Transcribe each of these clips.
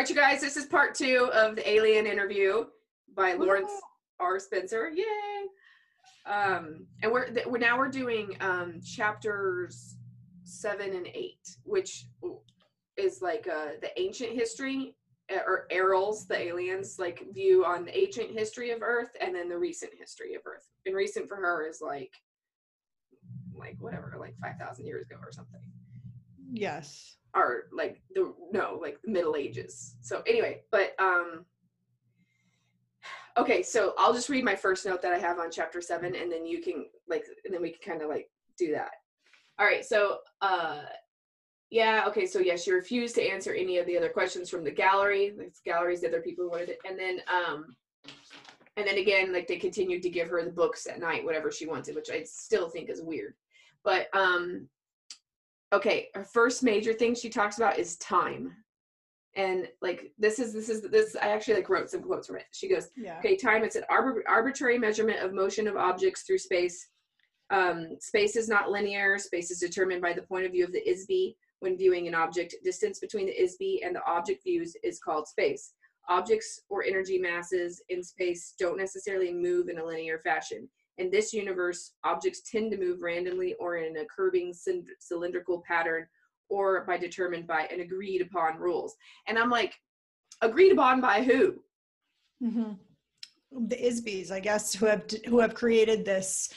right, you guys, this is part two of the alien interview by Lawrence R. Spencer. Yay! Um, and we're, th- we're now we're doing um, chapters seven and eight, which is like uh, the ancient history uh, or Airl's, the aliens, like view on the ancient history of Earth, and then the recent history of Earth. And recent for her is like, like whatever, like five thousand years ago or something Yes. Or like the no like the middle ages. So anyway but um okay so i'll just read my first note that i have on chapter seven and then you can like and then we can kind of like do that. All right so uh yeah okay so yeah she refused to answer any of the other questions from the gallery. Like galleries the other people wanted it. And then um and then again like they continued to give her the books at night whatever she wanted which i still think is weird. But um okay her first major thing she talks about is time. And like this is this is this i actually like wrote some quotes from it. She goes Yeah. okay time it's an arbitrary measurement of motion of objects through space. Um, space is not linear. Space is determined by the point of view of the IS-BE when viewing an object. Distance between the IS-BE and the object views is called space. Objects or energy masses in space don't necessarily move in a linear fashion in this universe, objects tend to move randomly or in a curving cylindrical pattern or by determined by an agreed upon rules. And I'm like, agreed upon by who? hmm The IS-BEs, I guess, who have who have created this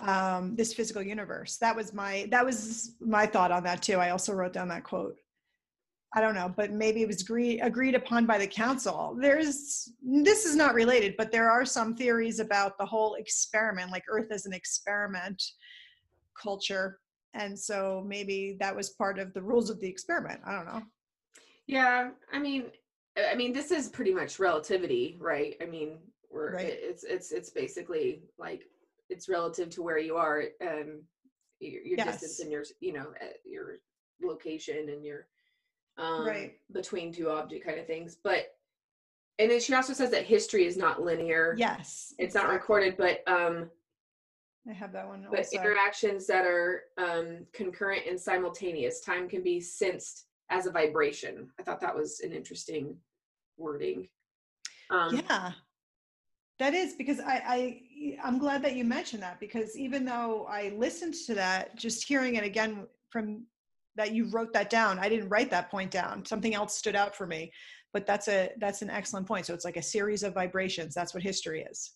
um, this physical universe. That was my that was my thought on that too. I also wrote down that quote. I don't know, but maybe it was agreed agreed upon by the council. There's this is not related, but there are some theories about the whole experiment, like Earth as an experiment culture, and so maybe that was part of the rules of the experiment. I don't know. Yeah, I mean, I mean, this is pretty much relativity, right? I mean, we're Right. it's it's it's basically like it's relative to where you are, um, your, your distance and your you know uh, your location and your um Right. between two object kind of things. But and then she also says that history is not linear. Yes, it's not recorded, but um, I have that one but also. interactions that are um concurrent and simultaneous. Time can be sensed as a vibration. I thought that was an interesting wording. Um, yeah that is because I, I i'm glad that you mentioned that because even though i listened to that just hearing it again from that you wrote that down. I didn't write that point down. Something else stood out for me. But that's a that's an excellent point. So it's like a series of vibrations. That's what history is.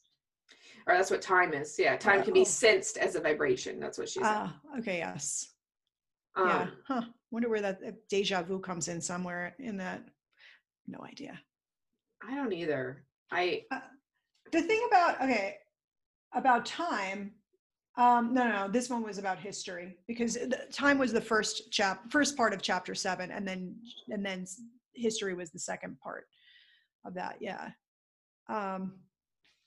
Or that's what time is. Yeah, time can be Oh. sensed as a vibration. That's what she said. ah okay yes. Um, yeah huh. Wonder where that deja vu comes in somewhere in that. No idea. I don't either. I the thing about okay about time um no no no this one was about history because time was the first chap first part of chapter seven and then and then history was the second part of that yeah um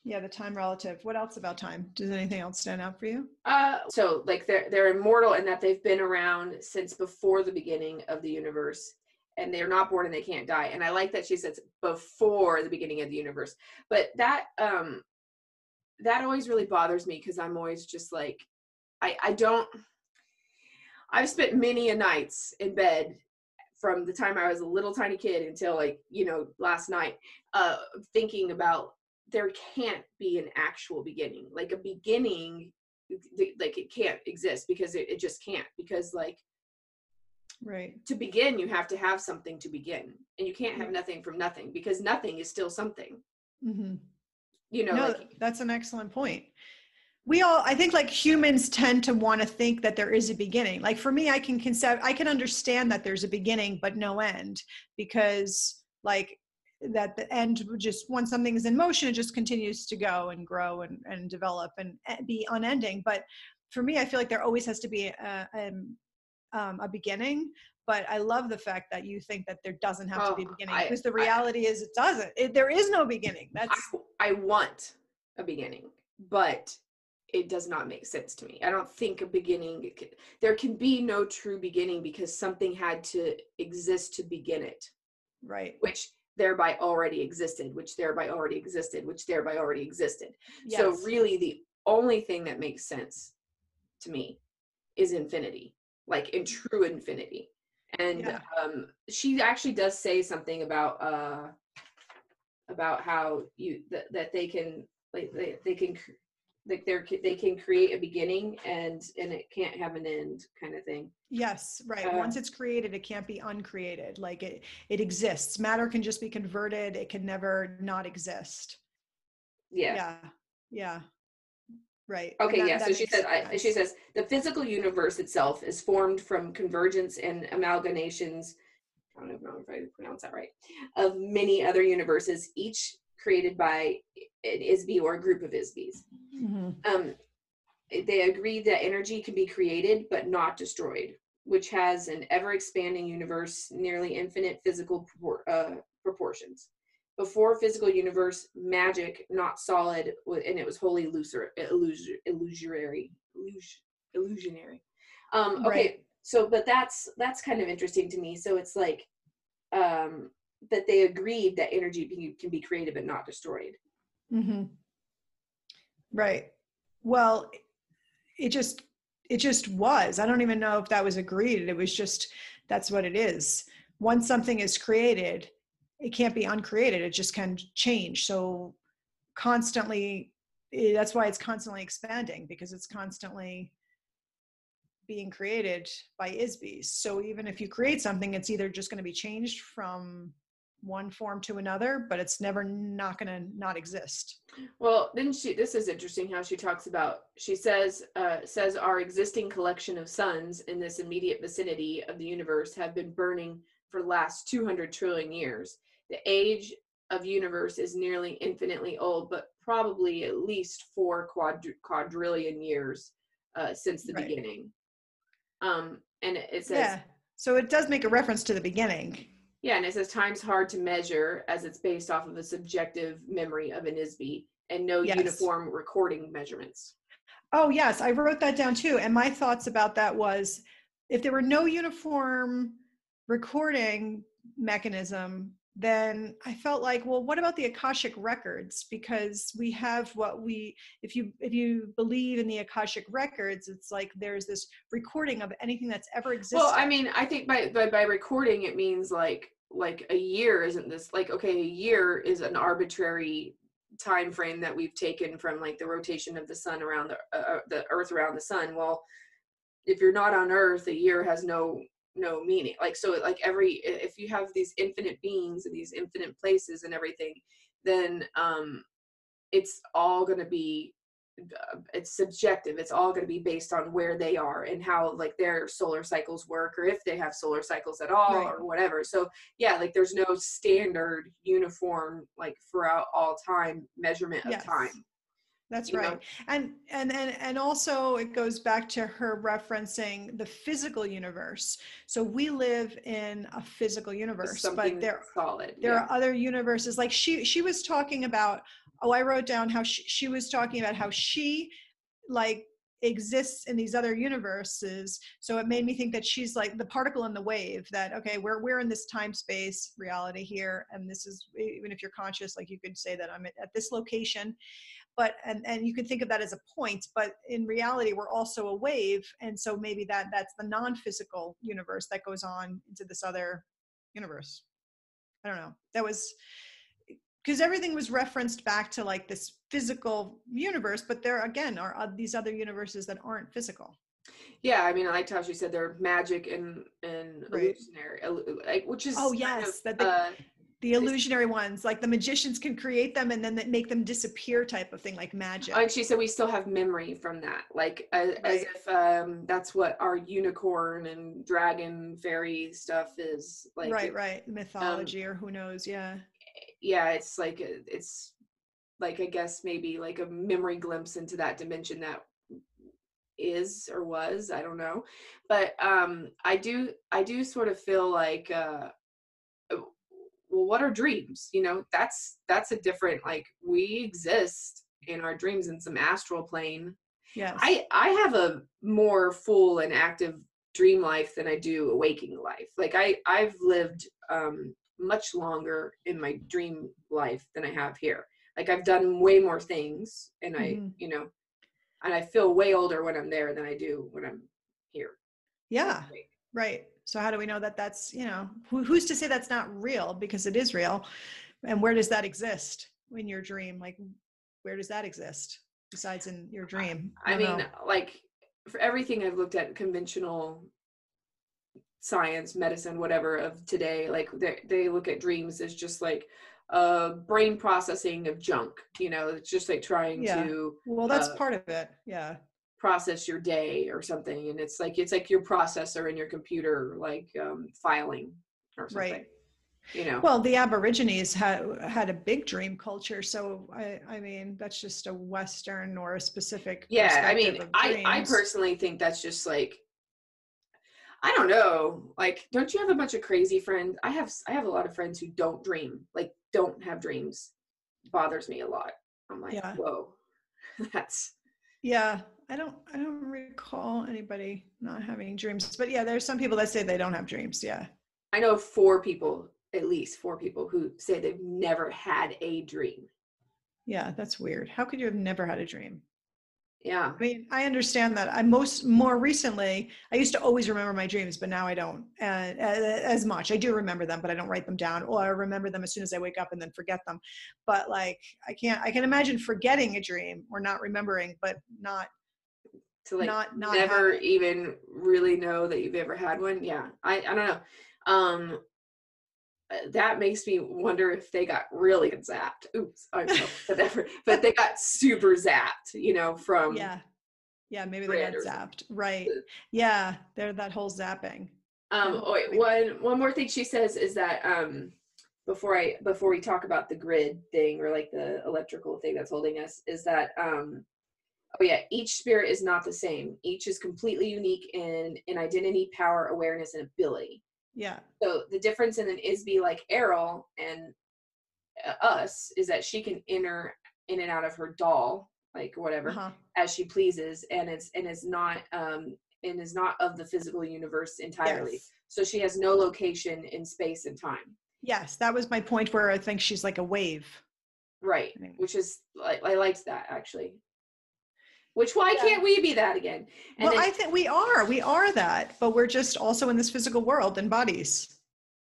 yeah the time relative what else about time does anything else stand out for you uh so like they're they're immortal in that they've been around since before the beginning of the universe and they're not born and they can't die. And I like that she says before the beginning of the universe. But that um that always really bothers me because I'm always just like I I don't I've spent many a nights in bed from the time I was a little tiny kid until like, you know, last night, uh thinking about there can't be an actual beginning. Like a beginning like it can't exist because it, it just can't because like right to begin you have to have something to begin and you can't have nothing from nothing because nothing is still something mm-hmm. You know no like that's an excellent point. We all i think like humans tend to want to think that there is a beginning. Like for me i can concept i can understand that there's a beginning but no end because like that the end just once something is in motion it just continues to go and grow and, and develop and eh, be unending. But for me i feel like there always has to be a, um, um, a beginning but i love the fact that you think that there doesn't have to be a Oh, beginning because the I- reality is it doesn't. It, there is no beginning. That's I, I want a beginning but it does not make sense to me. I don't think a beginning there can be no true beginning because something had to exist to begin it right. which thereby already existed which thereby already existed which thereby already existed. So really the only thing that makes sense to me is infinity like in true infinity and Yeah. um, she actually does say something about uh, about how you that, that they can like they, they can like they're they can create a beginning and and it can't have an end kind of thing Yes, right. Uh, Once it's created, it can't be uncreated. Like it, it exists. Matter can just be converted. It can never not exist. yeah, Yeah. Yeah. Right. Okay that- yeah that so she says I, she says the physical universe itself is formed from convergence and amalgamations i don't know if i pronounce that right of many other universes each created by an IS-BE or a group of IS-BEs Mhm. um, they agree that energy can be created but not destroyed, which has an ever expanding universe, nearly infinite physical uh, proportions. Before physical universe, magic, not solid, and it was wholly illusor- illus- illusory, illus- illusionary. Um, okay, Right. so but that's that's kind of interesting to me. So it's like um, that they agreed that energy be, can be created but not destroyed. mm-hmm. Right. Well, it just it just was. I don't even know if that was agreed. It was just that's what it is. Once something is created, it can't be uncreated. It just can change. So constantly eh, that's why it's constantly expanding because it's constantly being created by IS-BEs. So even if you create something, it's either just going to be changed from one form to another, but it's never not going to not exist. Well, then she. This is interesting how she talks about. She says, uh, says our existing collection of suns in this immediate vicinity of the universe have been burning for the last 200 trillion years. The age of universe is nearly infinitely old, but probably at least four quadr- quadrillion years uh, since the Right. beginning. Um, and it says, yeah. So it does make a reference to the beginning. Yeah, and it says time's hard to measure as it's based off of a subjective memory of an IS-BE and no Yes. uniform recording measurements. Oh, yes, I wrote that down too. And my thoughts about that was if there were no uniform recording mechanism, then I felt like, well, what about the Akashic records? Because we have what we, if you if you believe in the Akashic records, it's like there's this recording of anything that's ever existed. Well, I mean, I think by, by by recording it means like like a year isn't this like okay, a year is an arbitrary time frame that we've taken from like the rotation of the sun around the uh, the earth around the sun. Well, if you're not on earth, a year has no no meaning. Like so like every if you have these infinite beings and these infinite places and everything, then um it's all going to be uh, it's subjective it's all going to be based on where they are and how like their solar cycles work or if they have solar cycles at all Right. or whatever so yeah like there's no standard uniform like throughout all time measurement of Yes. time That's you know? right. And and and and also it goes back to her referencing the physical universe. So we live in a physical universe, but there solid there yeah. are other universes like she she was talking about oh I wrote down how she, she was talking about how she like exists in these other universes so it made me think that she's like the particle in the wave that okay we're we're in this time space reality here and this is even if you're conscious like you could say that i'm at, at this location but and and you can think of that as a point but in reality we're also a wave and so maybe that that's the non-physical universe that goes on into this other universe. I don't know. That was because everything was referenced back to like this physical universe but there again are oth- these other universes that aren't physical. Yeah i mean how she said they're magic and and Right. illusionary like which is Oh, kind yes, of, that they- uh, the illusionary ones like the magicians can create them and then make them disappear type of thing like magic. And she said we still have memory from that like as, as if um that's what our unicorn and dragon fairy stuff is like right right mythology or who knows yeah. yeah it's like it's like i guess maybe like a memory glimpse into that dimension that is or was i don't know. But um i do i do sort of feel like uh uh, well what are dreams you know that's that's a different like we exist in our dreams in some astral plane yeah I I have a more full and active dream life than I do a waking life. Like I I've lived um much longer in my dream life than I have here. Like I've done way more things and I, Mhm. you know, and I feel way older when I'm there than I do when I'm here. yeah right So how do we know that that's, you know, who, who's to say that's not real because it is real? And where does that exist in your dream? Like, where does that exist besides in your dream? I, I mean, know. like for everything I've looked at conventional science, medicine, whatever of today, like they, they look at dreams as just like a brain processing of junk, you know, it's just like trying Yeah. to well, that's uh, part of it. Yeah. Process your day or something. And it's like, it's like your processor in your computer, like um, filing or something, Right. you know? Well, the Aborigines had had a big dream culture, so I, I mean that's just a Western or a specific. yeah i mean i i personally think that's just like i don't know like don't you have a bunch of crazy friends i have i have a lot of friends who don't dream like don't have dreams bothers me a lot i'm like Yeah. whoa that's Yeah, I don't I don't recall anybody not having dreams, but yeah, there's some people that say they don't have dreams. Yeah. i know four people at least four people who say they've never had a dream Yeah, that's weird. How could you have never had a dream? yeah I mean, I understand that. I most more recently, I used to always remember my dreams, but now I don't uh, as much. I do remember them, but I don't write them down, or I remember them as soon as I wake up and then forget them. But like, I can't. I can imagine forgetting a dream or not remembering, but not to like not not never even really know that you've ever had one yeah i i don't know um uh, that makes me wonder if they got really zapped oops i don't know whatever but they got super zapped you know from yeah, yeah. Maybe they got Red or something. zapped. Right. Yeah, they're that whole zapping. um oh wait one one more thing she says is that um before i before we talk about the grid thing or like the electrical thing that's holding us is that um oh yeah each spirit is not the same each is completely unique in in identity power awareness and ability Yeah. so the difference in an IS-BE like Airl and uh, us is that she can enter in and out of her doll like whatever Uh-huh. as she pleases and it's and is not um and is not of the physical universe entirely Yes. so she has no location in space and time Yes, that was my point where I think she's like a wave. right Right. which is i, I liked that actually which why Yeah. can't we be that again and well, then, I think we are. We are that, but we're just also in this physical world in bodies.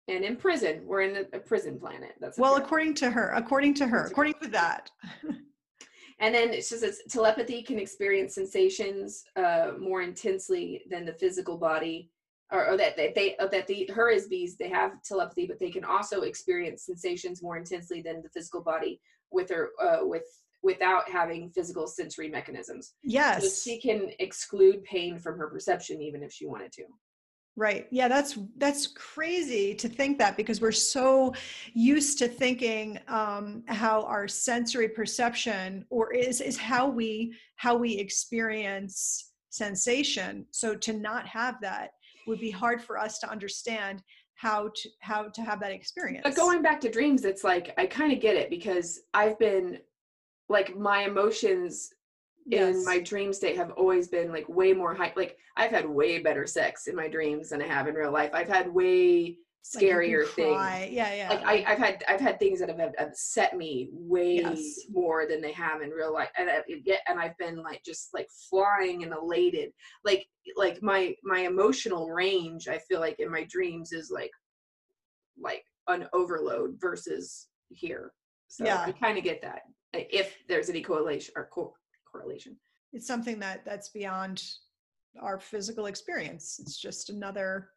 and in prison we're in a, prison planet that's Well, according to her, according to her, according to that. And then it says it's telepathy can experience sensations uh, more intensely than the physical body, or, or that, that they uh, that the her IS-BEs they have telepathy, but they can also experience sensations more intensely than the physical body with her uh, with without having physical sensory mechanisms. So Yes. she can exclude pain from her perception even if she wanted to. Right. Yeah, that's that's crazy to think that because we're so used to thinking um, how our sensory perception or is is how we how we experience sensation. So to not have that would be hard for us to understand how to how to have that experience. But going back to dreams, it's like I kind of get it because I've been like my emotions in my dream state have always been like way more high like i've had way better sex in my dreams than i have in real life i've had way Like, scarier things cry. Yeah, yeah. like I, i've had i've had things that have have upset me way Yes. more than they have in real life and uh, I, yet and i've been like just like flying and elated like like my my emotional range i feel like in my dreams is like like an overload versus here so Yeah. i kind of get that like, if there's any correlation or co- correlation. It's something that that's beyond our physical experience. It's just another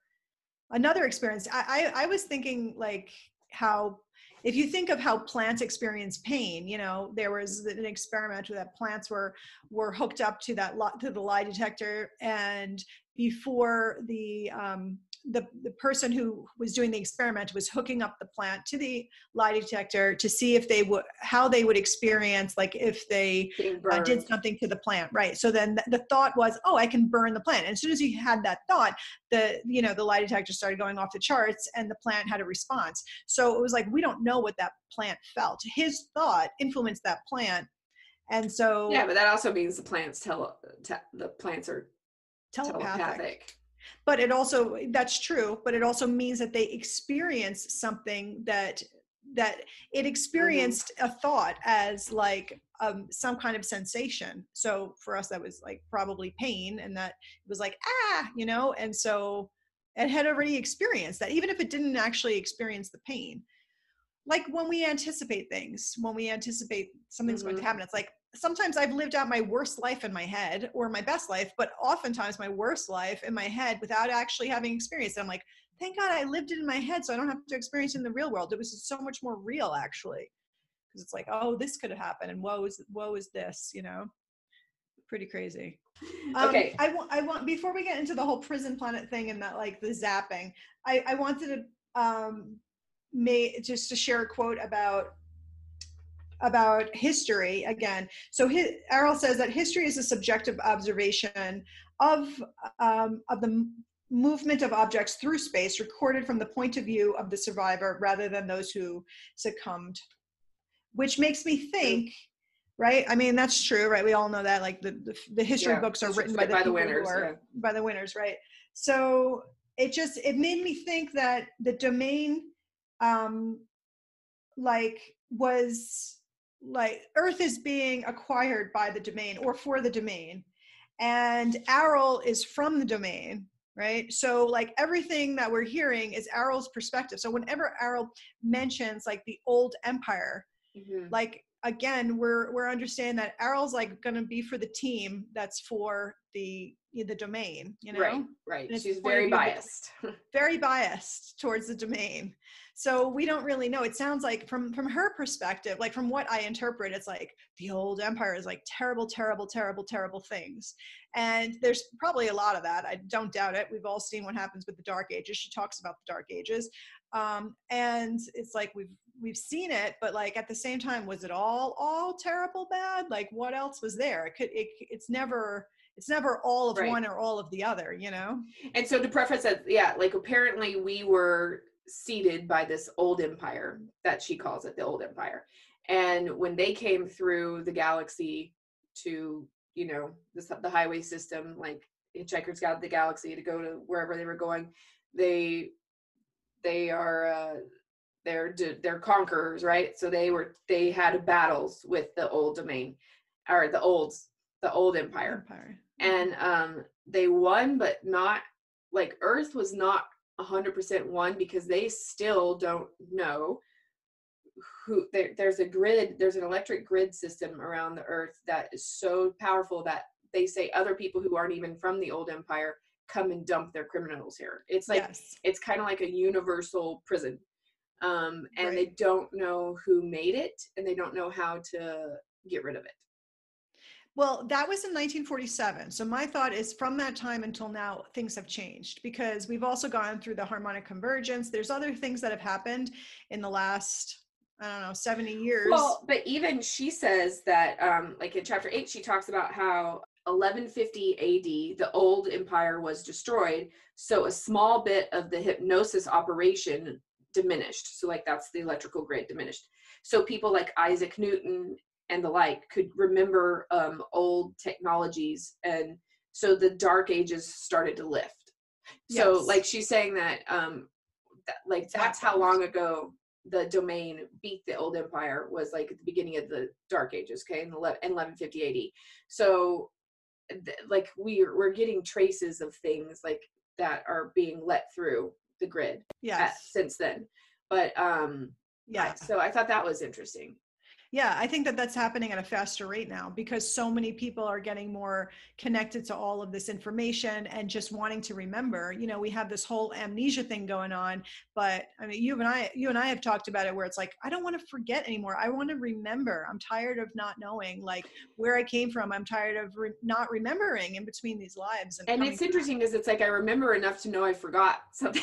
another experience. I i, I was thinking like how if you think of how plants experience pain you know there was an experiment where that plants were were hooked up to that to the lie detector and before the um the, the person who was doing the experiment was hooking up the plant to the lie detector to see if they would how they would experience like if they uh, did something to the plant right? So then th- the thought was oh i can burn the plant. And as soon as he had that thought the you know the lie detector started going off the charts and the plant had a response. So it was like we don't know what that plant felt. His thought influenced that plant. And so yeah but that also means the plants tell te- the plants are telepathic. telepathic but it also that's true but it also means that they experience something that that it experienced a thought as like um, some kind of sensation so for us that was like probably pain and that it was like ah you know and so it had already experienced that even if it didn't actually experience the pain like when we anticipate things when we anticipate something's mm-hmm. going to mm-hmm. happen it's like sometimes i've lived out my worst life in my head or my best life but oftentimes my worst life in my head without actually having experienced it. I'm like thank god i lived it in my head so i don't have to experience it in the real world. It was so much more real actually because it's like oh this could have happened and woe is woe is this you know? Pretty crazy. Um, okay. I want i want before we get into the whole prison planet thing and that like the zapping i i wanted to um may just to share a quote about about history again. So his, Airl says that history is a subjective observation of um, of the movement of objects through space recorded from the point of view of the survivor rather than those who succumbed. Which makes me think right? I mean that's true right? We all know that like the the, the history yeah, books are written by the, by the winners are, yeah. by the winners right? So it just it made me think that the domain um like was like earth is being acquired by the domain or for the domain and Airl is from the domain right? So like everything that we're hearing is Airl's perspective. So whenever Airl mentions like the old empire mm-hmm. like again we're we're understanding that Airl's like going to be for the team that's for the the domain you know? Right right. She's very biased. Very biased towards the domain so we don't really know. It sounds like from from her perspective like from what i interpret it's like the old empire is like terrible terrible terrible terrible things. And there's probably a lot of that. I don't doubt it. We've all seen what happens with the dark ages. She talks about the dark ages. Um, and it's like we've we've seen it but like at the same time was it all all terrible bad? Like what else was there? It could it, it's never it's never all of right. one or all of the other you know? And so to preface that yeah like apparently we were seeded by this old empire that she calls it the old empire. And when they came through the galaxy to you know the, the highway system like hitchhikers got the galaxy to go to wherever they were going they they are uh they're they're conquerors right? So they were they had battles with the old domain or the old the old empire, empire. and um they won but not like earth was not 100% won because they still don't know who there, there's a grid there's an electric grid system around the earth that is so powerful that they say other people who aren't even from the old empire come and dump their criminals here it's like yes. it's kind of like a universal prison um, and right. they don't know who made it and they don't know how to get rid of it well, that was in 1947. So my thought is from that time until now, things have changed because we've also gone through the harmonic convergence. There's other things that have happened in the last, I don't know, 70 years. Well, but even she says that, um, like in chapter eight, she talks about how 1150 AD, the old empire was destroyed. So a small bit of the hypnosis operation diminished. So, like, that's the electrical grid diminished. So, people like Isaac Newton and the like could remember um, old technologies and so the dark ages started to lift. So like she's saying that um that, like that's how long ago the domain beat the old empire was like at the beginning of the dark ages okay in, 11, in 1150 AD so th- like we're we're getting traces of things like that are being let through the grid yeah since then. But um yeah. so i thought that was interesting yeah i think that that's happening at a faster rate now because so many people are getting more connected to all of this information and just wanting to remember. You know we have this whole amnesia thing going on but i mean you and i you and i have talked about it where it's like i don't want to forget anymore. I want to remember. I'm tired of not knowing like where i came from. I'm tired of re- not remembering in between these lives and, and it's interesting because it's like i remember enough to know i forgot something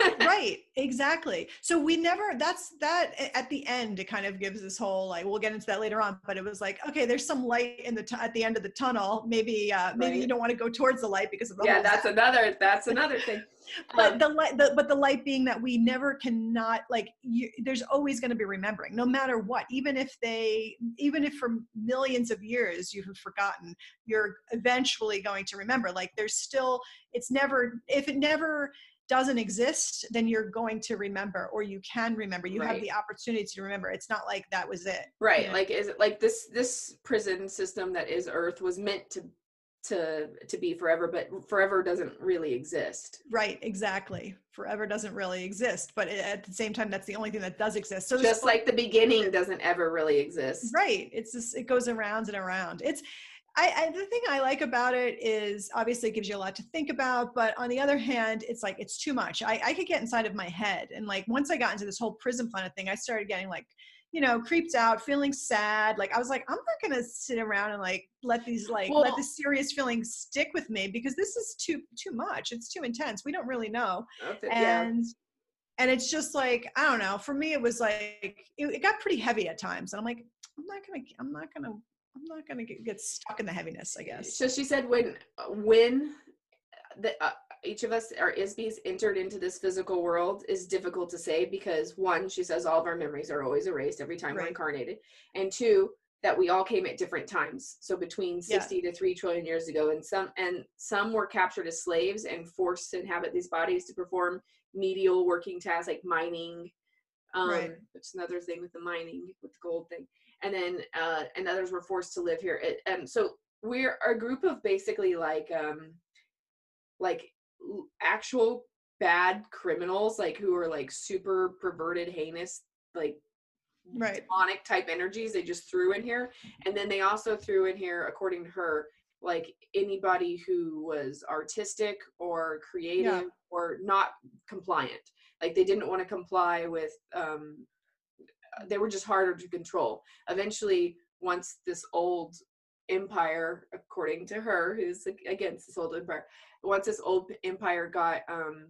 right exactly. So we never that's that at the end it kind of gives this whole like we'll get into that later on but it was like okay there's some light in the t- at the end of the tunnel. Maybe uh maybe right. you don't want to go towards the light because of the yeah that's another that's another thing. But um, the light the, but the light being that we never cannot like you, there's always going to be remembering no matter what. Even if they even if for millions of years you have forgotten you're eventually going to remember. Like there's still it's never if it never doesn't exist, then you're going to remember or you can remember. You right. have the opportunity to remember. It's not like that was it. Right. You know? Like is it like this this prison system that is Earth was meant to to to be forever but forever doesn't really exist right exactly forever doesn't really exist but at the same time that's the only thing that does exist so just like the beginning doesn't ever really exist right it's just it goes around and around it's I, I, the thing I like about it is obviously it gives you a lot to think about, but on the other hand, it's like it's too much. I, I could get inside of my head, and like once I got into this whole prison planet thing, I started getting like you know, creeped out, feeling sad. Like I was like, I'm not gonna sit around and like let these like well, let the serious feelings stick with me because this is too too much. It's too intense. We don't really know. Okay, and yeah. and it's just like I don't know. For me, it was like it, it, got pretty heavy at times, and I'm like, I'm not gonna, I'm not gonna, I'm not gonna get, get stuck in the heaviness. I guess. So she said when when the uh, each of us our IS-BEs entered into this physical world is difficult to say because one she says all of our memories are always erased every time right. we're incarnated and two that we all came at different times so between 60 yeah. to 3 trillion years ago and some and some were captured as slaves and forced to inhabit these bodies to perform medial working tasks like mining um right. which is another thing with the mining with the gold thing and then uh and others were forced to live here it, and so we're a group of basically like um like actual bad criminals like who are like super perverted heinous like right. demonic type energies they just threw in here. And then they also threw in here according to her like anybody who was artistic or creative yeah. or not compliant. Like they didn't want to comply with um they were just harder to control eventually once this old empire according to her who's against this old empire once this old empire got um,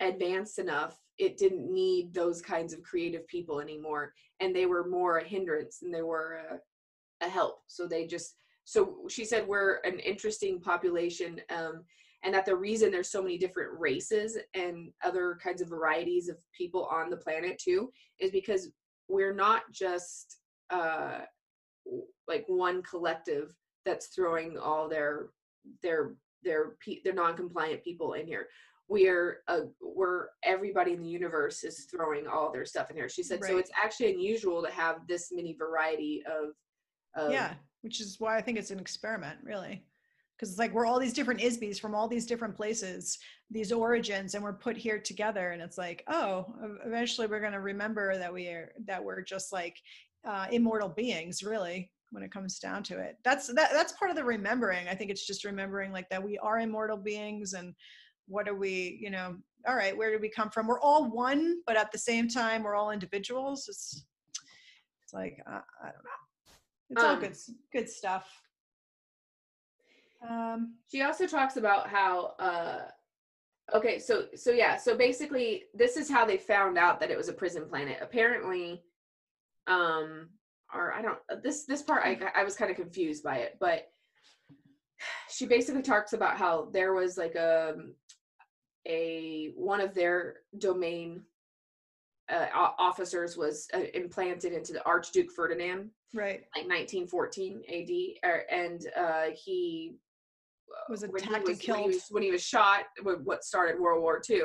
advanced enough, it didn't need those kinds of creative people anymore, and they were more a hindrance than they were a, a help. So they just so she said we're an interesting population um, and that the reason there's so many different races and other kinds of varieties of people on the planet too is because we're not just uh, like one collective that's throwing all their their they're they're non-compliant people in here. We're uh, we're everybody in the universe is throwing all their stuff in here. She said right. so it's actually unusual to have this many variety of, of yeah which is why i think it's an experiment really because it's like we're all these different IS-BEs from all these different places these origins and we're put here together and it's like oh eventually we're going to remember that we are that we're just like uh, immortal beings really when it comes down to it. That's that that's part of the remembering. I think it's just remembering like that we are immortal beings and what are we you know all right where did we come from? We're all one but at the same time we're all individuals. It's it's like uh, i don't know. It's um, all good good stuff um she also talks about how uh okay so so yeah so basically this is how they found out that it was a prison planet apparently um or I don't this this part I I was kind of confused by it, but she basically talks about how there was like a um, a one of their domain uh, officers was uh, implanted into the Archduke Ferdinand, right? Like 1914 AD, er, and uh, he was attacked and killed when he was, when he was shot. What started World War II?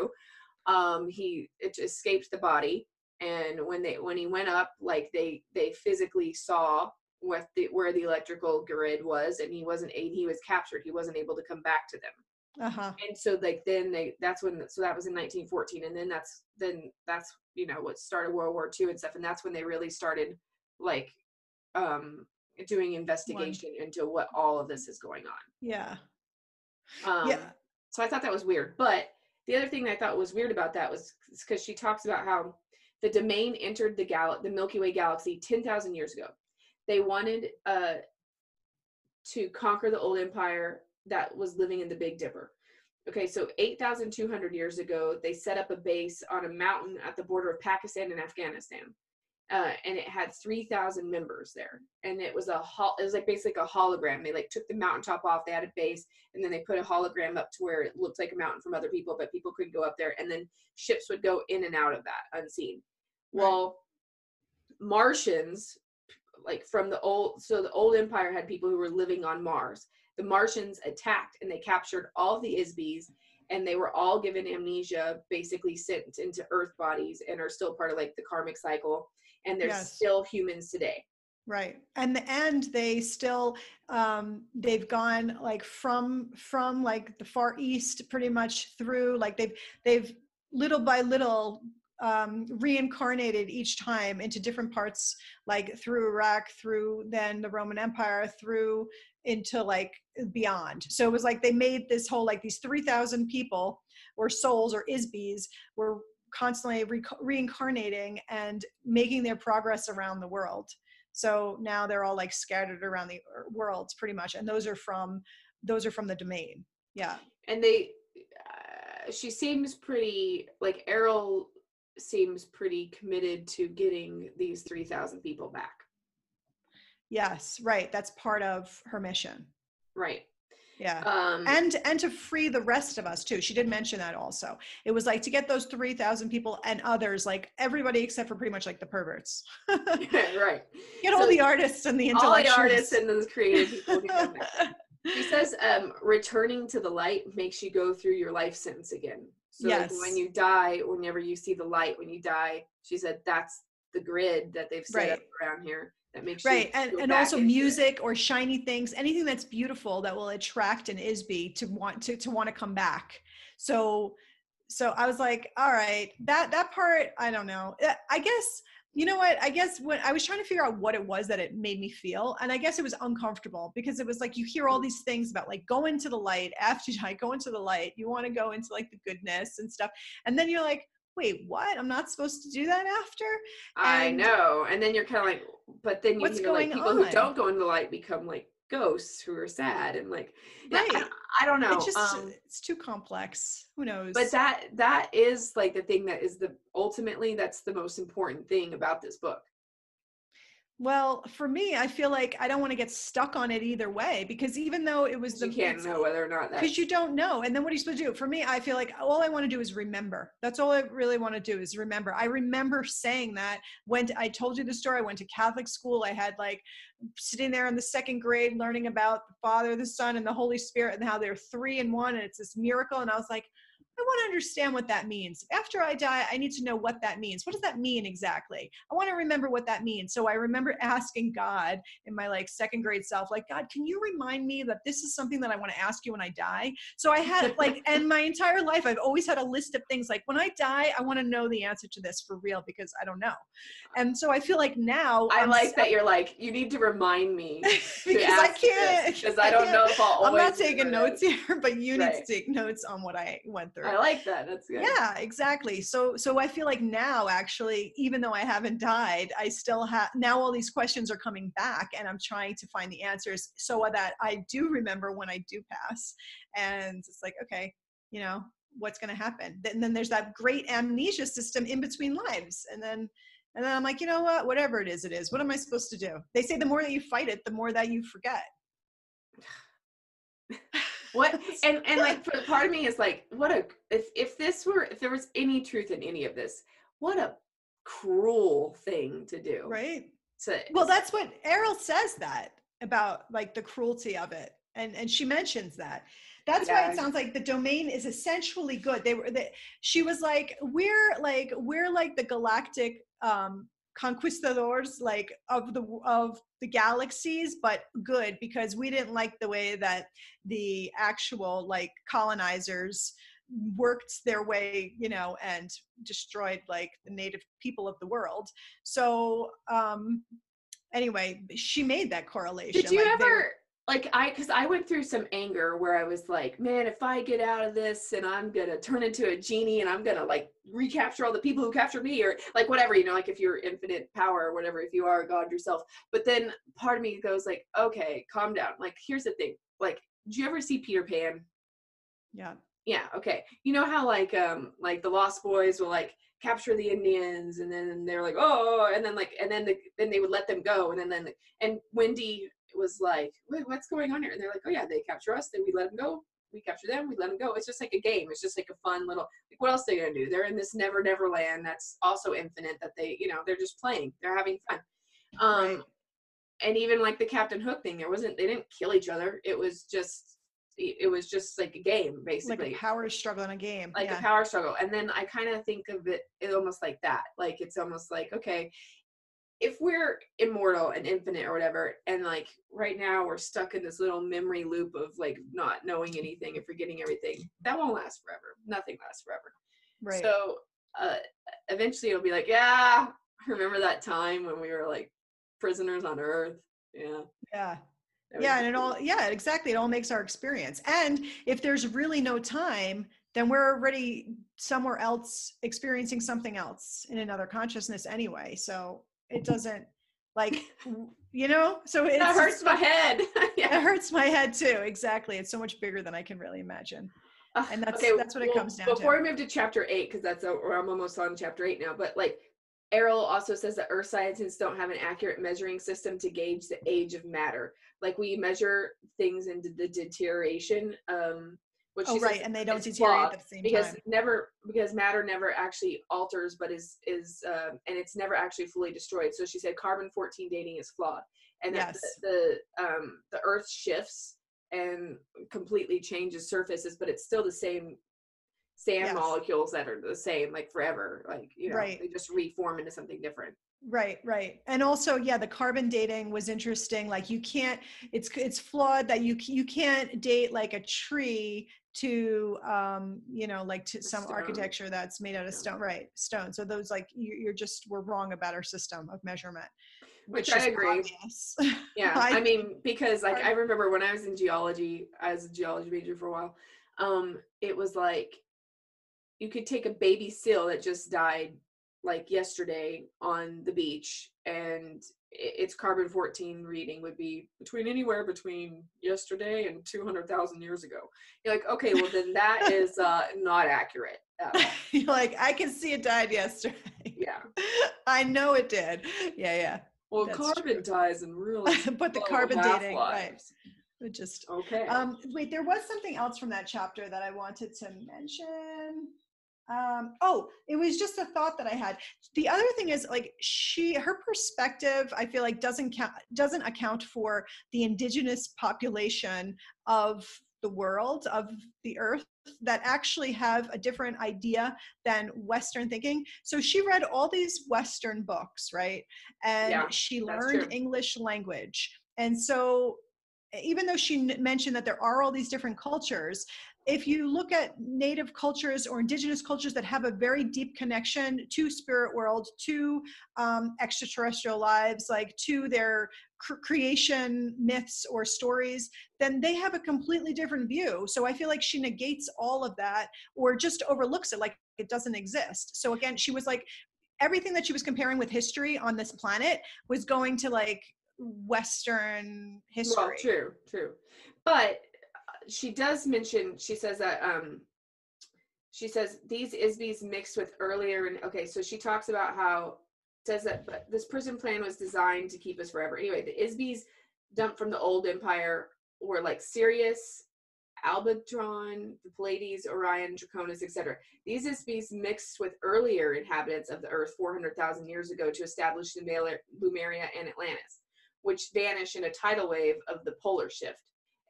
Um, he it escaped the body, and when they when he went up like they they physically saw what the where the electrical grid was and he wasn't he was captured he wasn't able to come back to them uh-huh. and so like then they that's when so that was in 1914 and then that's then that's you know what started world war ii and stuff and that's when they really started like um doing investigation One. into what all of this is going on yeah um yeah so i thought that was weird but the other thing i thought was weird about that was because she talks about how the domain entered the gal the Milky Way galaxy 10,000 years ago. They wanted uh, to conquer the old empire that was living in the Big Dipper. Okay, so 8,200 years ago, they set up a base on a mountain at the border of Pakistan and Afghanistan. Uh, and it had 3,000 members there. And it was a hol- it was like basically a hologram. They like took the mountaintop off, they had a base, and then they put a hologram up to where it looked like a mountain from other people, but people couldn't go up there. And then ships would go in and out of that unseen. Well, Martians, like from the old, so the old empire had people who were living on Mars. The Martians attacked and they captured all the IS-BEs and they were all given amnesia, basically sent into Earth bodies and are still part of like the karmic cycle. And they're yes. still humans today. right and the end they still um they've gone like from from like the far east pretty much through like they've they've little by little um, reincarnated each time into different parts, like through Iraq, through then the Roman Empire, through into like beyond. So it was like they made this whole like these 3,000 people or souls or IS-BEs were constantly re- reincarnating and making their progress around the world. So now they're all like scattered around the world pretty much. And those are from, those are from the domain. Yeah. And they, uh, she seems pretty like Airl seems pretty committed to getting these 3,000 people back. Yes, right. That's part of her mission. Right. Yeah. Um, and and to free the rest of us too. She did mention that also. It was like to get those 3,000 people and others, like everybody except for pretty much like the perverts. right. Get so all the artists and the intellectuals. All the artists and those creative people. She says um, returning to the light makes you go through your life sentence again. So yes. like when you die, whenever you see the light, when you die, she said that's the grid that they've set right. up around here that makes right and and also music it. or shiny things anything that's beautiful that will attract an IS-BE to want to to want to come back. So so i was like all right that that part i don't know. Uh, i guess you know what? I guess when i was trying to figure out what it was that it made me feel and i guess it was uncomfortable because it was like you hear all these things about like go into the light after you die go into the light you want to go into like the goodness and stuff and then you're like wait, what? I'm not supposed to do that after? And I know. And then you're kind of like, but then you what's hear, like people on? who don't go into the light become like ghosts who are sad and like right. I, I don't know. It's just um, it's too complex. Who knows? But that that is like the thing that is the ultimately that's the most important thing about this book. Well, for me, I feel like I don't want to get stuck on it either way because even though it was the you can't know whether or not because you don't know, and then what are you supposed to do? For me, I feel like all I want to do is remember. That's all I really want to do is remember. I remember saying that when I told you the story. I went to Catholic school. I had like sitting there in the second grade learning about the Father, the Son, and the Holy Spirit, and how they're three in one, and it's this miracle. And I was like, I want to understand what that means. After I die, I need to know what that means. What does that mean exactly? I want to remember what that means. So I remember asking God in my like second grade self, like, God, can you remind me that this is something that I want to ask you when I die? So I had like, and my entire life, I've always had a list of things like, when I die, I want to know the answer to this for real because I don't know. And so I feel like now I I'm like that you're like, you need to remind me because I can't, because I don't I know if I'll I'm not taking notes here, but you right. need to take notes on what I went through. I like that. That's good. Yeah, exactly. So so I feel like now actually, even though I haven't died, I still have now all these questions are coming back and I'm trying to find the answers so that I do remember when I do pass. And it's like, okay, you know, what's gonna happen? And then there's that great amnesia system in between lives. And then and then I'm like, you know what? Whatever it is, it is. What am I supposed to do? They say the more that you fight it, the more that you forget. What? And and like for part of me is like what a if if this were if there was any truth in any of this what a cruel thing to do right. to, well that's what Airl says that about like the cruelty of it and and she mentions that. That's yeah. why it sounds like the domain is essentially good. They were that she was like we're like we're like the galactic um conquistadors like of the of the galaxies but good because we didn't like the way that the actual like colonizers worked their way you know and destroyed like the native people of the world. So um anyway she made that correlation did you like ever like I because I went through some anger where I was like, man, if I get out of this and I'm gonna turn into a genie and I'm gonna like recapture all the people who captured me or like whatever, you know, like if you're infinite power or whatever, if you are God yourself. But then part of me goes like, okay, calm down. Like here's the thing. Like, did you ever see Peter Pan? Yeah. Yeah, okay. You know how like um like the Lost Boys will like capture the Indians and then they're like, oh and then like and then the, then they would let them go and then then and Wendy was like, wait, what's going on here? And they're like, oh yeah, they capture us, then we let them go. We capture them, we let them go. It's just like a game. It's just like a fun little. Like, what else are they gonna do? They're in this never never land that's also infinite. That they, you know, they're just playing. They're having fun. Um, right. and even like the Captain Hook thing, there wasn't. They didn't kill each other. It was just. It was just like a game, basically. Like a power struggle in a game. Like yeah. a power struggle, and then I kind of think of it, it almost like that. Like it's almost like okay, if we're immortal and infinite or whatever, and like right now we're stuck in this little memory loop of like not knowing anything and forgetting everything, that won't last forever. Nothing lasts forever. Right. So uh, eventually it'll be like, yeah, remember that time when we were like prisoners on Earth? Yeah. yeah. Yeah, and it all yeah, exactly. It all makes our experience. And if there's really no time, then we're already somewhere else experiencing something else in another consciousness anyway. So it doesn't like you know, so it that hurts my head. yeah. it hurts my head too. Exactly. It's so much bigger than I can really imagine. And that's- that's what it comes down to. Before we move to chapter eight, because that's a, I'm almost on chapter eight now, but like Airl also says that Earth scientists don't have an accurate measuring system to gauge the age of matter. Like we measure things into the deterioration, um, which Oh right, and they don't deteriorate at the same time. because time. never because matter never actually alters, but is is um, and it's never actually fully destroyed. So she said carbon 14 dating is flawed, and that Yes. the, the um, the Earth shifts and completely changes surfaces, but it's still the same sand Yes. molecules that are the same like forever. Like you know, Right. they just reform into something different. Right, right. And also, yeah, the carbon dating was interesting. Like you can't it's it's flawed that you you can't date like a tree to um you know like to some stone. architecture that's made out of stone right stone so those like you, you're just we're wrong about our system of measurement Which is I agree. obvious. Yeah, I- I, mean, because like I remember when I was in geology, I was a geology major for a while. Um, it was like you could take a baby seal that just died like yesterday on the beach, and its carbon fourteen reading would be between anywhere between yesterday and two hundred thousand years ago. You're like, okay, well then that is uh, not accurate. at you're like i can see it died yesterday yeah. i know it did yeah yeah Well, carbon dies in really but the carbon dating right half-lives. it just Okay. Um, wait, there was something else from that chapter that I wanted to mention. Um, oh, it was just a thought that I had. The other thing is like she, her perspective, I feel like doesn't count, doesn't account for the indigenous population of the world, of the earth that actually have a different idea than Western thinking. So she read all these Western books, right? And Yeah, she learned. English language. And so even though she mentioned that there are all these different cultures, if you look at native cultures or indigenous cultures that have a very deep connection to spirit world, to um, extraterrestrial lives, like to their cr- creation myths or stories, then they have a completely different view. So I feel like she negates all of that or just overlooks it like it doesn't exist. So again, she was like, everything that she was comparing with history on this planet was going to like Western history. Well, true, true. But she does mention, she says that, um, she says these IS-BEs mixed with earlier, and okay, so she talks about how, says that but this prison plan was designed to keep us forever. Anyway, the IS-BEs dumped from the old empire were like Sirius, Aldebaran, the Pleiades, Orion, Draconis, etc. These IS-BEs mixed with earlier inhabitants of the Earth 400,000 years ago to establish Lemuria and Atlantis, which vanished in a tidal wave of the polar shift,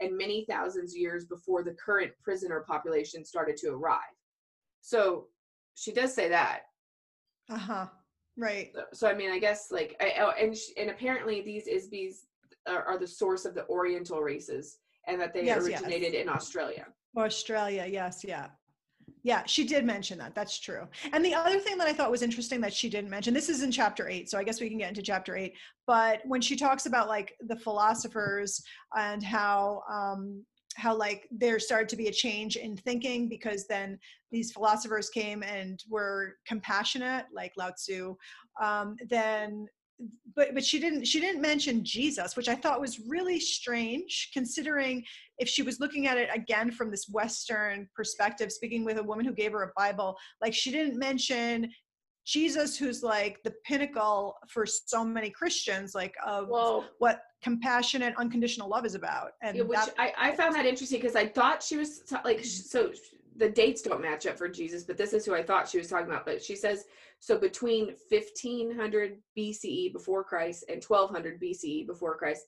and many thousands of years before the current prisoner population started to arrive. So she does say that. Uh huh. Right. So, so I mean, I guess like, I, oh, and sh- and apparently these IS-BEs are, are the source of the Oriental races, and that they Yes, yes. originated in Australia. Australia. Yes. Yeah. Yeah, she did mention that. That's true. And the other thing that I thought was interesting that she didn't mention, this is in chapter eight, so I guess we can get into chapter eight. But when she talks about like the philosophers and how um, how like there started to be a change in thinking because then these philosophers came and were compassionate, like Lao Tzu. Um, then but but she didn't she didn't mention Jesus, which I thought was really strange considering if she was looking at it again from this Western perspective, speaking with a woman who gave her a Bible, like she didn't mention Jesus, who's like the pinnacle for so many Christians, like of Well, what compassionate, unconditional love is about. And Yeah, which that, I, I found that interesting because I thought she was like so the dates don't match up for Jesus, but this is who I thought she was talking about. But she says so between 1500 BCE before Christ and 1200 BCE before Christ,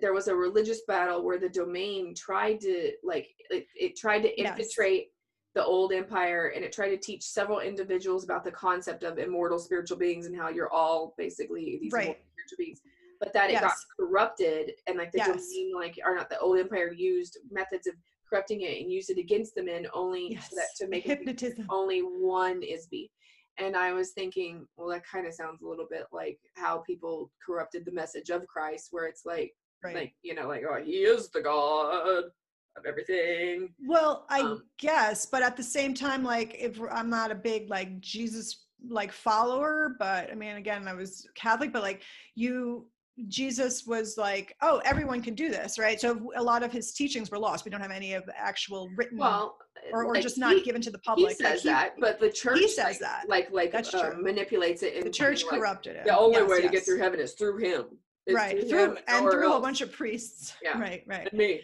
there was a religious battle where the domain tried to like it, it tried to Yes. infiltrate the old empire and it tried to teach several individuals about the concept of immortal spiritual beings and how you're all basically these right. spiritual beings but that it yes. got corrupted and like the yes. domain like are not the old empire used methods of corrupting it and use it against the men only yes. so that to make hypnotism only one IS-BE and i was thinking well that kind of sounds a little bit like how people corrupted the message of christ where it's like right. like you know like oh he is the god of everything. Well, I um, guess, but at the same time, like if I'm not a big like Jesus like follower, but I mean, again, I was Catholic, but like you, Jesus was like, oh, everyone can do this, right? So a lot of his teachings were lost. We don't have any of actual written, well, or, or like just not he, given to the public. He says like he, that, but the church he says like, that, like like That's uh, manipulates it. the church corrupted it. The only yes, way yes. to get through heaven is through him. right, through, through and through else. a bunch of priests. Yeah, right, right. And me,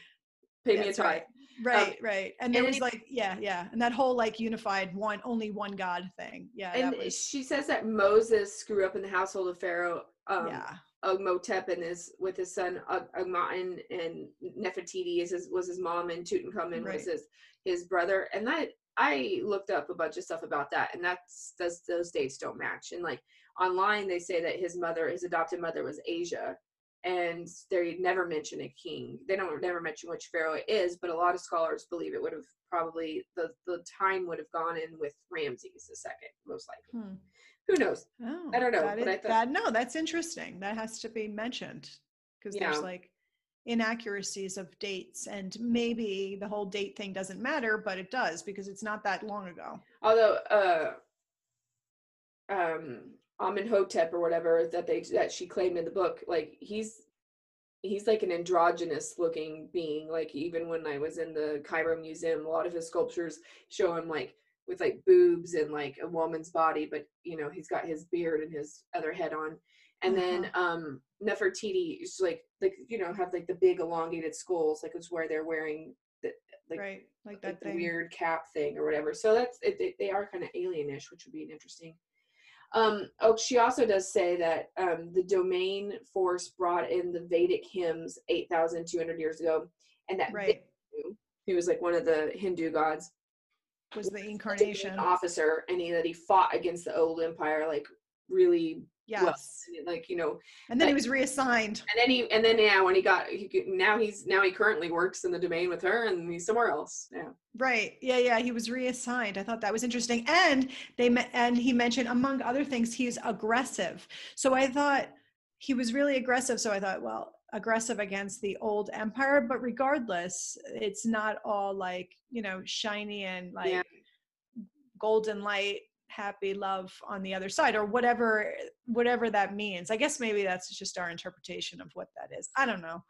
pay me a tithe. Right. Right, um, right. And there and was it, like, yeah, yeah. And that whole like unified one, only one God thing. Yeah. And was, she says that Moses grew up in the household of Pharaoh. Um, yeah. Ugmotep and his with his son Ugmaten and Nefertiti is his, was his mom and Tutankhamun right. was his his brother and that I looked up a bunch of stuff about that and that's those those dates don't match and like online they say that his mother his adopted mother was Asia and they never mention a king. They don't never mention which pharaoh it is, but a lot of scholars believe it would have probably the the time would have gone in with Ramses the second, most likely. Hmm. Who knows? Oh, I don't know. That but is, thought, that, no, that's interesting. That has to be mentioned because yeah. there's like inaccuracies of dates, and maybe the whole date thing doesn't matter, but it does because it's not that long ago. Although, uh, um, Amenhotep or whatever that they that she claimed in the book, like he's he's like an androgynous looking being. Like even when I was in the Cairo Museum, a lot of his sculptures show him like with like boobs and like a woman's body, but you know he's got his beard and his other head on. And then uh-huh. um Nefertiti is like like you know have like the big elongated skulls, like it's where they're wearing the like right like that like weird cap thing or whatever. So that's it, it, they are kind of alienish, which would be an interesting um, oh, she also does say that um, the domain force brought in the Vedic hymns 8,200 years ago, and that right. Vishnu, he was like one of the Hindu gods, was the incarnation. officer, and he that he fought against the old empire like really yes. well, like you know and then he was reassigned. And then he and then yeah when he got he now he's now he currently works in the domain with her and he's somewhere else yeah. Right yeah yeah he was reassigned. I thought that was interesting and they met and he mentioned among other things he's aggressive. So i thought he was really aggressive so i thought well aggressive against the old empire but regardless it's not all like you know shiny and like yeah. golden light happy love on the other side or whatever whatever that means. I guess maybe that's just our interpretation of what that is. I don't know.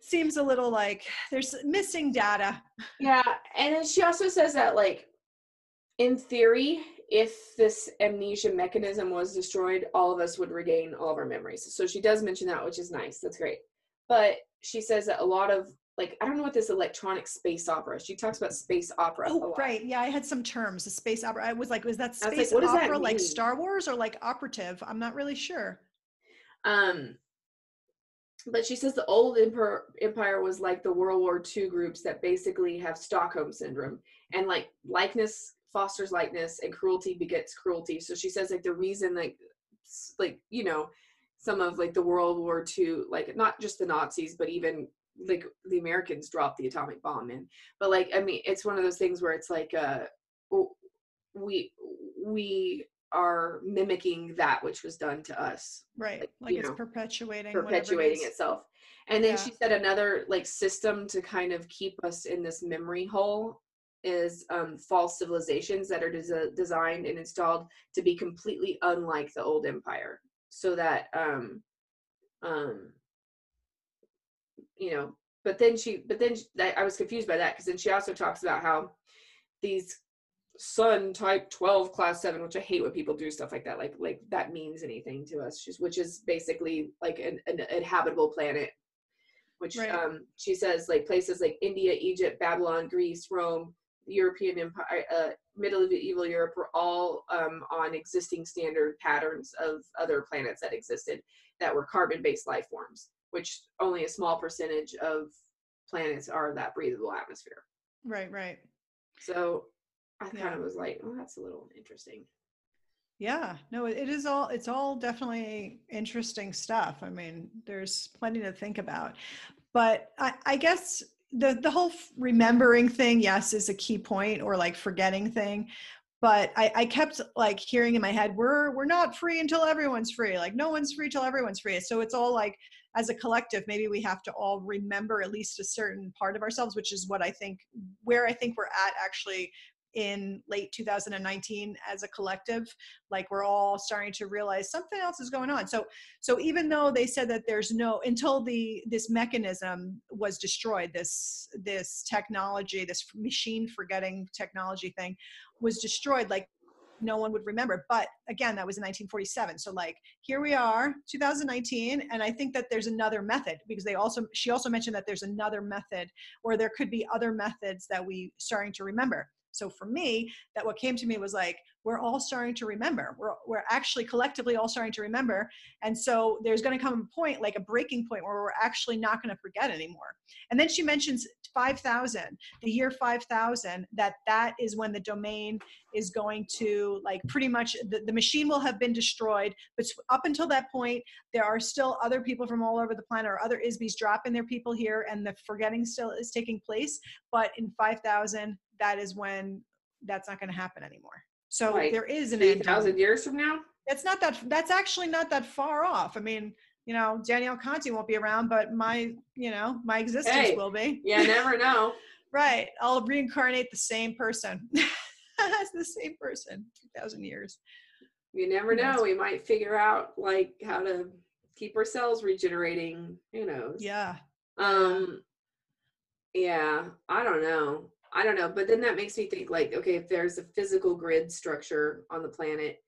Seems a little like there's missing data. Yeah and then she also says that like in theory if this amnesia mechanism was destroyed all of us would regain all of our memories so she does mention that which is nice that's great but she says that a lot of like I don't know what this electronic space opera. She talks about space opera. Oh, right. Yeah, I had some terms. A space opera. I was like, was that space like, opera that like Star Wars or like operative? I'm not really sure. Um, but she says the old empire, empire was like the World War II groups that basically have Stockholm syndrome, and like likeness fosters lightness and cruelty begets cruelty. So she says like the reason like like you know some of like the World War II, like not just the Nazis, but even like the Americans dropped the atomic bomb in. But like I mean, it's one of those things where it's like uh we we are mimicking that which was done to us. Right. Like, like it's know, perpetuating perpetuating it itself. And then yeah. she said another like system to kind of keep us in this memory hole is um, false civilizations that are des- designed and installed to be completely unlike the old empire so that um um you know but then she but then she, i was confused by that because then she also talks about how these sun type 12 class 7 which i hate when people do stuff like that like like that means anything to us She's, which is basically like an, an inhabitable planet which right. um she says like places like india egypt babylon greece rome european empire uh, middle medieval europe were all um, on existing standard patterns of other planets that existed that were carbon based life forms which only a small percentage of planets are that breathable atmosphere. Right, right. So I kind of was like, oh, that's a little interesting. Yeah, no, it it is all, it's all definitely interesting stuff. I mean, there's plenty to think about. But I, I guess the, the whole remembering thing, yes, is a key point or like forgetting thing. But I, I kept like hearing in my head, we're we're not free until everyone's free. Like no one's free till everyone's free. So it's all like as a collective, maybe we have to all remember at least a certain part of ourselves, which is what I think where I think we're at actually in late 2019 as a collective like we're all starting to realize something else is going on. So so even though they said that there's no until the this mechanism was destroyed this this technology this machine forgetting technology thing was destroyed like no one would remember. But again that was in 1947 so like here we are 2019 and i think that there's another method because they also she also mentioned that there's another method or there could be other methods that we starting to remember so for me, that what came to me was like, we're all starting to remember. We're, we're actually collectively all starting to remember. And so there's going to come a point, like a breaking point, where we're actually not going to forget anymore. And then she mentions 5,000, the year 5,000, that that is when the domain is going to, like, pretty much the, the machine will have been destroyed. But up until that point, there are still other people from all over the planet or other ISBEs dropping their people here, and the forgetting still is taking place. But in 5,000, that is when that's not going to happen anymore. So there is an Three end. thousand years from now? That's not that. That's actually not that far off. I mean, you know, Danielle Conti won't be around, but my, you know, my existence Hey. will be. Yeah, never know. Right. I'll reincarnate the same person. As the same person, two thousand years. You never know. We might figure out like how to keep our cells regenerating. Who knows? Yeah. Um yeah, I don't know. I don't know, but then that makes me think like okay, if there's a physical grid structure on the planet,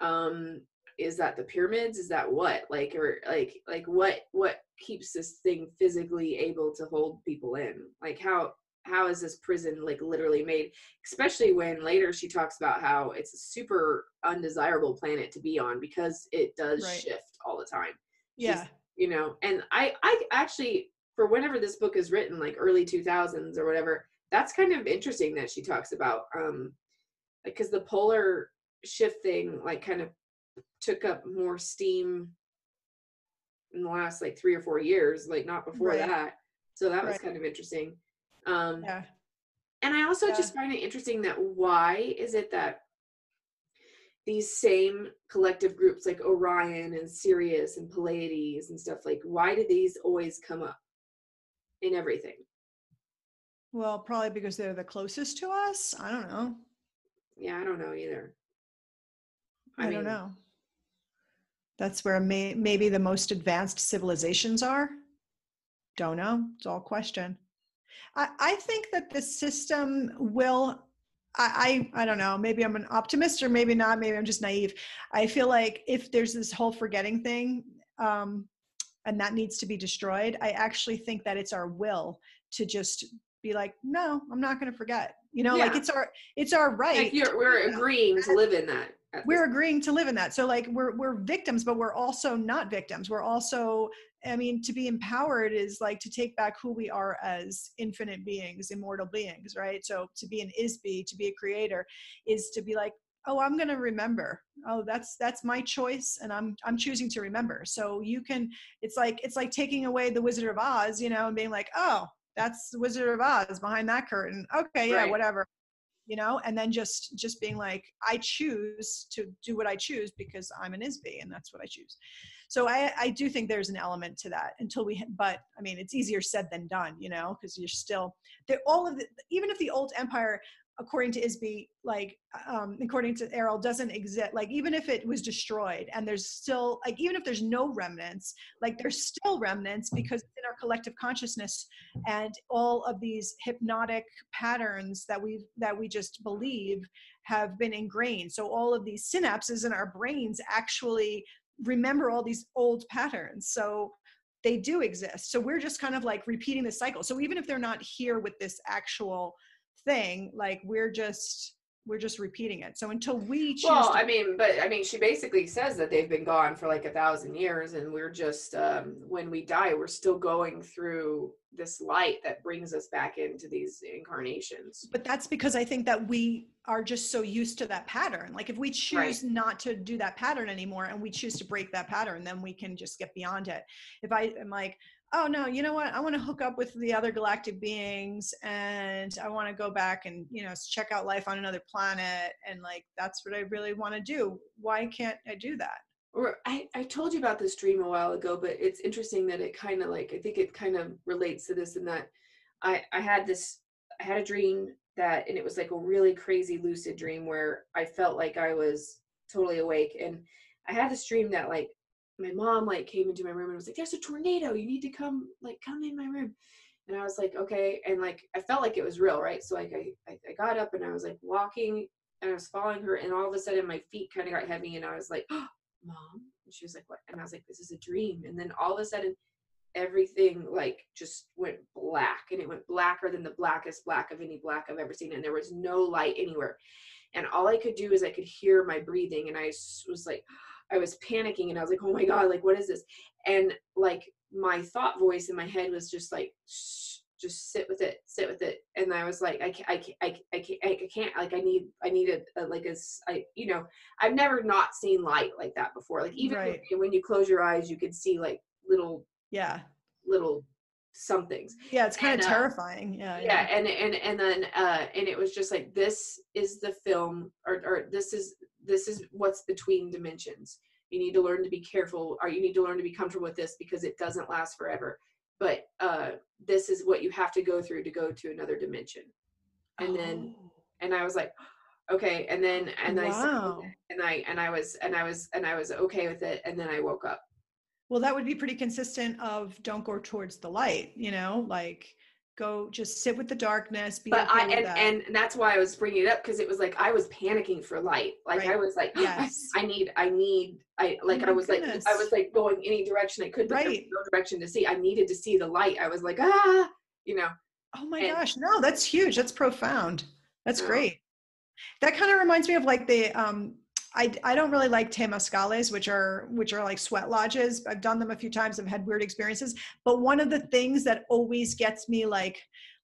um is that the pyramids? Is that what? Like or like like what what keeps this thing physically able to hold people in? Like how how is this prison like literally made? Especially when later she talks about how it's a super undesirable planet to be on because it does Right. shift all the time Yeah. you know and i i actually for whenever this book is written like early 2000s or whatever that's kind of interesting that she talks about um because the polar shift thing like kind of took up more steam in the last like three or four years like not before Right. that so that was Right. kind of interesting um Yeah. and I also Yeah. just find it interesting that why is it that these same collective groups like Orion and Sirius and Pleiades and stuff like why do these always come up in everything? Well, probably because they're the closest to us. I don't know. Yeah, I don't know either. I, I don't know. That's where may, maybe the most advanced civilizations are. Don't know. It's all question. I, I think that the system will. I, I I don't know. Maybe I'm an optimist, or maybe not. Maybe I'm just naive. I feel like if there's this whole forgetting thing, um, and that needs to be destroyed, I actually think that it's our will to just be like, no, I'm not going to forget. You know, like it's our it's our right Like we're agreeing to live in that. We're agreeing to live in that. So like we're we're victims but we're also not victims. We're also i mean to be empowered is like to take back who we are as infinite beings immortal beings right? So to be an IS-BE to be a creator is to be like oh i'm going to remember. Oh that's that's my choice and i'm i'm choosing to remember. So you can it's like it's like taking away the wizard of oz you know and being like oh that's the wizard of oz behind that curtain. Okay yeah Right. whatever you know and then just just being like i choose to do what i choose because i'm an IS-BE and that's what i choose. So i i do think there's an element to that until we but i mean it's easier said than done you know because you're still all of the even if the old empire according to IS-BE like um according to Airl doesn't exist like even if it was destroyed and there's still like even if there's no remnants like there's still remnants because in our collective consciousness and all of these hypnotic patterns that we that we just believe have been ingrained. So all of these synapses in our brains actually remember all these old patterns. So they do exist. So we're just kind of like repeating the cycle. So even if they're not here with this actual thing like we're just we're just repeating it. So until we choose well to- i mean but i mean she basically says that they've been gone for like a thousand years and we're just um when we die we're still going through this light that brings us back into these incarnations. But that's because i think that we are just so used to that pattern. Like if we choose not to do that pattern anymore and we choose to break that pattern then we can just get beyond it. If i am like oh no you know what? I want to hook up with the other galactic beings and i want to go back and you know check out life on another planet and like that's what i really want to do. Why can't i do that? Or I, I told you about this dream a while ago but it's interesting that it kind of like i think it kind of relates to this and that i i had this i had a dream that and it was like a really crazy lucid dream where i felt like i was totally awake and i had this dream that like my mom like came into my room and was like there's a tornado. You need to come like come in my room. And i was like okay. And like i felt like it was real right? So like i i, got up and i was like walking and i was following her and all of a sudden my feet kind of got heavy and i was like oh, mom. And she was like what? And i was like this is a dream. And then all of a sudden everything like just went black and it went blacker than the blackest black of any black i've ever seen and there was no light anywhere. And all i could do is i could hear my breathing and i was like I was panicking and I was like, oh my God, like, what is this? And like, my thought voice in my head was just like, Shh, just sit with it, sit with it. And I was like, I can't, I can't, I, I can't, I can't, like, I need, I need a, a like a, I, you know, I've never not seen light like that before. Like, even Right. when, you close your eyes, you could see like little, yeah little somethings yeah it's kind And, of uh, terrifying yeah yeah and and and then uh and it was just like this is the film or or this is this is what's between dimensions. You need to learn to be careful or you need to learn to be comfortable with this because it doesn't last forever. But uh this is what you have to go through to go to another dimension. And then Oh. and i was like okay and then and i and i and i was and i was and i was okay with it and then i woke up. Well, that would be pretty consistent of don't go towards the light, you know, like go just sit with the darkness. Be but okay i and, that. and that's why i was bringing it up because it was like i was panicking for light like i was like yes. I need, I need, I like, Oh I was like. I was like going any direction I could, but there was Right. no direction to see. I needed to see the light. I was like, ah, you know, oh my and- gosh, no, that's huge. That's profound. That's Yeah. great. That kind of reminds me of like the um I, I don't really like temazcales, which are which are like sweat lodges. I've done them a few times. I've had weird experiences. But one of the things that always gets me like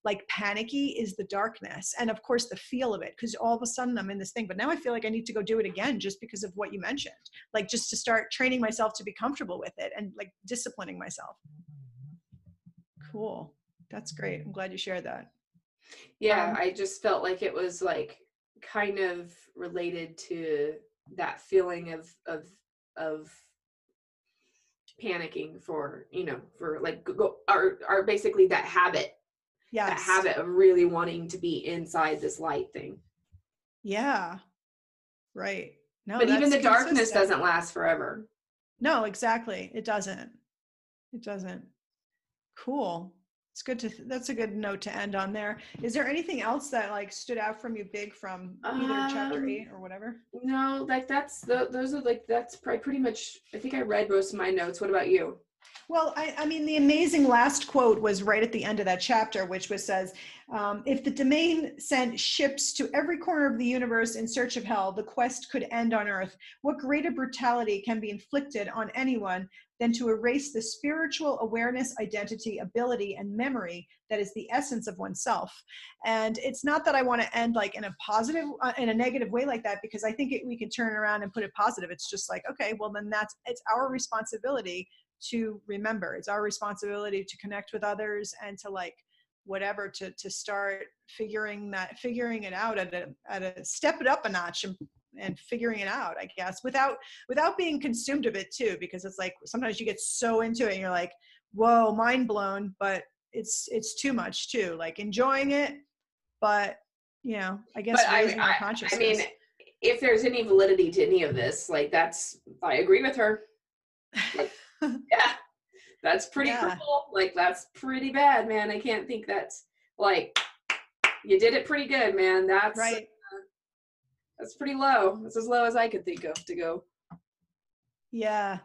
like panicky is the darkness and of course the feel of it because all of a sudden i'm in this thing but now i feel like i need to go do it again just because of what you mentioned like just to start training myself to be comfortable with it and like disciplining myself cool that's great i'm glad you shared that yeah, Um, I just felt like it was like kind of related to that feeling of, of, of panicking for, you know, for like go, or, or basically that habit, yeah that habit of really wanting to be inside this light thing. yeah. Right. No but even the that's darkness doesn't last forever. no exactly. It doesn't. It doesn't. Cool it's good to that's a good note to end on there is there anything else that like stood out from you big from either chapter Um, eight or whatever No, like that's the those are like that's probably pretty much. I think I read most of my notes. What about you? Well, I, I mean, the amazing last quote was right at the end of that chapter, which was says, um, "If the domain sent ships to every corner of the universe in search of hell, the quest could end on Earth. What greater brutality can be inflicted on anyone than to erase the spiritual awareness, identity, ability, and memory that is the essence of oneself?" And it's not that I want to end like in a positive, uh, in a negative way like that, because I think it, we can turn around and put it positive. It's just like, okay, well then that's it's our responsibility to remember it's our responsibility to connect with others and to like whatever to to start figuring that figuring it out at a at a step it up a notch and, and figuring it out i guess without without being consumed of it too because it's like sometimes you get so into it and you're like whoa mind blown but it's it's too much too like enjoying it but you know i guess But I, raising I, I consciousness mean, if there's any validity to any of this, like that's I agree with her. Yeah, that's pretty Yeah. cool. Like that's pretty bad, man. I can't think that's like you did it pretty good, man. That's right That's pretty low. That's as low as I could think of to go. Yeah.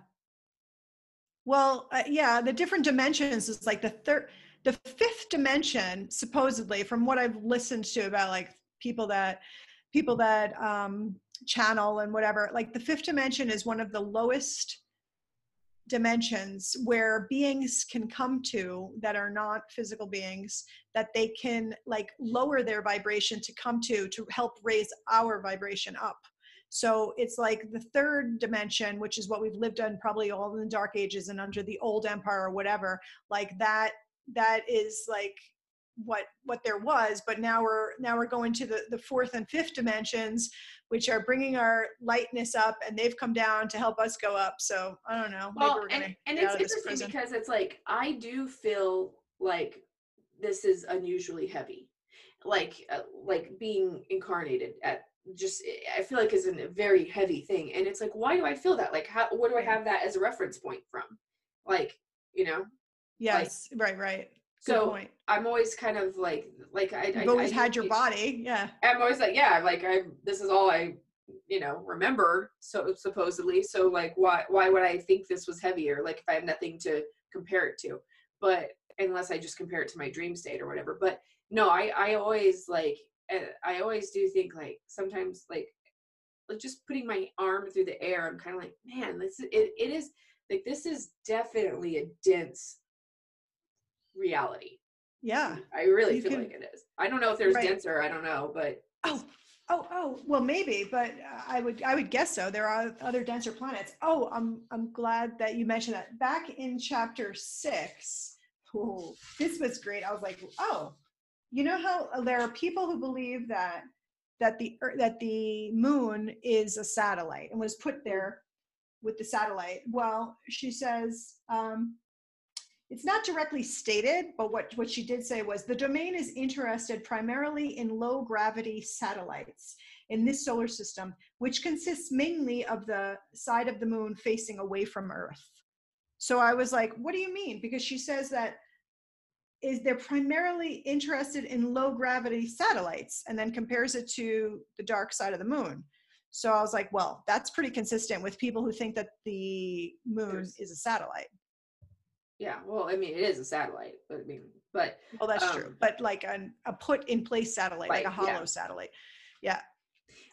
Well, uh, yeah, the different dimensions is like the third, the fifth dimension, supposedly, from what I've listened to about like people that people that um, channel and whatever. Like the fifth dimension is one of the lowest dimensions where beings can come to that are not physical beings that they can like lower their vibration to come to to help raise our vibration up. So it's like the third dimension which is what we've lived in probably all in the dark ages and under the old empire or whatever like that that is like what what there was but now we're now we're going to the the fourth and fifth dimensions which are bringing our lightness up and they've come down to help us go up. So i don't know. Well and, and it's interesting because it's like i do feel like this is unusually heavy. Like uh, like being incarnated at just i feel like is a very heavy thing and it's like why do i feel that? Like how what do i have that as a reference point from? Like you know? Yes like, right right so point. I'm always kind of like like I You've I, always I, had your body, yeah. I'm always like yeah, like I this is all I you know remember so supposedly so like why why would I think this was heavier like if I have nothing to compare it to but unless I just compare it to my dream state or whatever but no I I always like eh, I always do think like sometimes like like just putting my arm through the air I'm kind of like man this is, it, it is like this is definitely a dense reality. Yeah. I really feel can, like it is. I don't know if there's right. denser, I don't know, but Oh, oh, oh, well maybe, but I would I would guess so. There are other denser planets. Oh, I'm I'm glad that you mentioned that. Back in chapter 6, oh, this was great. I was like, "Oh, you know how there are people who believe that that the that the moon is a satellite and was put there with the satellite. Well, she says um, it's not directly stated, but what, what she did say was the domain is interested primarily in low gravity satellites in this solar system, which consists mainly of the side of the moon facing away from Earth. So I was like, what do you mean? Because she says that is they're primarily interested in low gravity satellites and then compares it to the dark side of the moon. So I was like, well, that's pretty consistent with people who think that the moon is a satellite. Yeah, well, I mean, it is a satellite, but I mean, but well, that's um, true. But like an, a put in place satellite, right, like a hollow yeah. satellite. Yeah.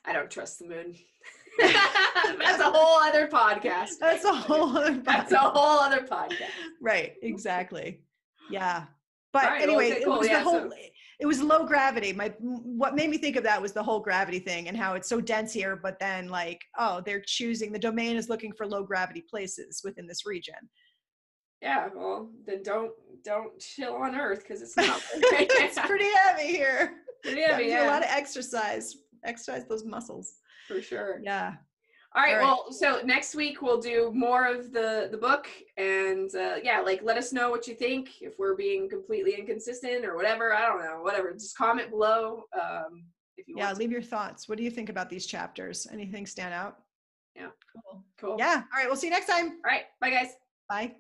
I don't trust the moon. that's a whole other podcast. That's a whole other. Podcast. That's a whole other podcast. Right. Exactly. Yeah. But right, anyway, okay, cool. it was yeah, the whole. So- it was low gravity. My what made me think of that was the whole gravity thing and how it's so dense here, but then like, oh, they're choosing the domain is looking for low gravity places within this region yeah well then don't don't chill on earth because it's not it's pretty heavy here. Pretty heavy yeah. a lot of exercise exercise those muscles. For sure. Yeah. All right, all right, well so next week we'll do more of the the book and uh, yeah like let us know what you think if we're being completely inconsistent or whatever i don't know whatever just comment below um if you yeah leave your thoughts. What do you think about these chapters? Anything stand out? Yeah. Cool. Cool. Yeah all right we'll see you next time. All right bye guys. Bye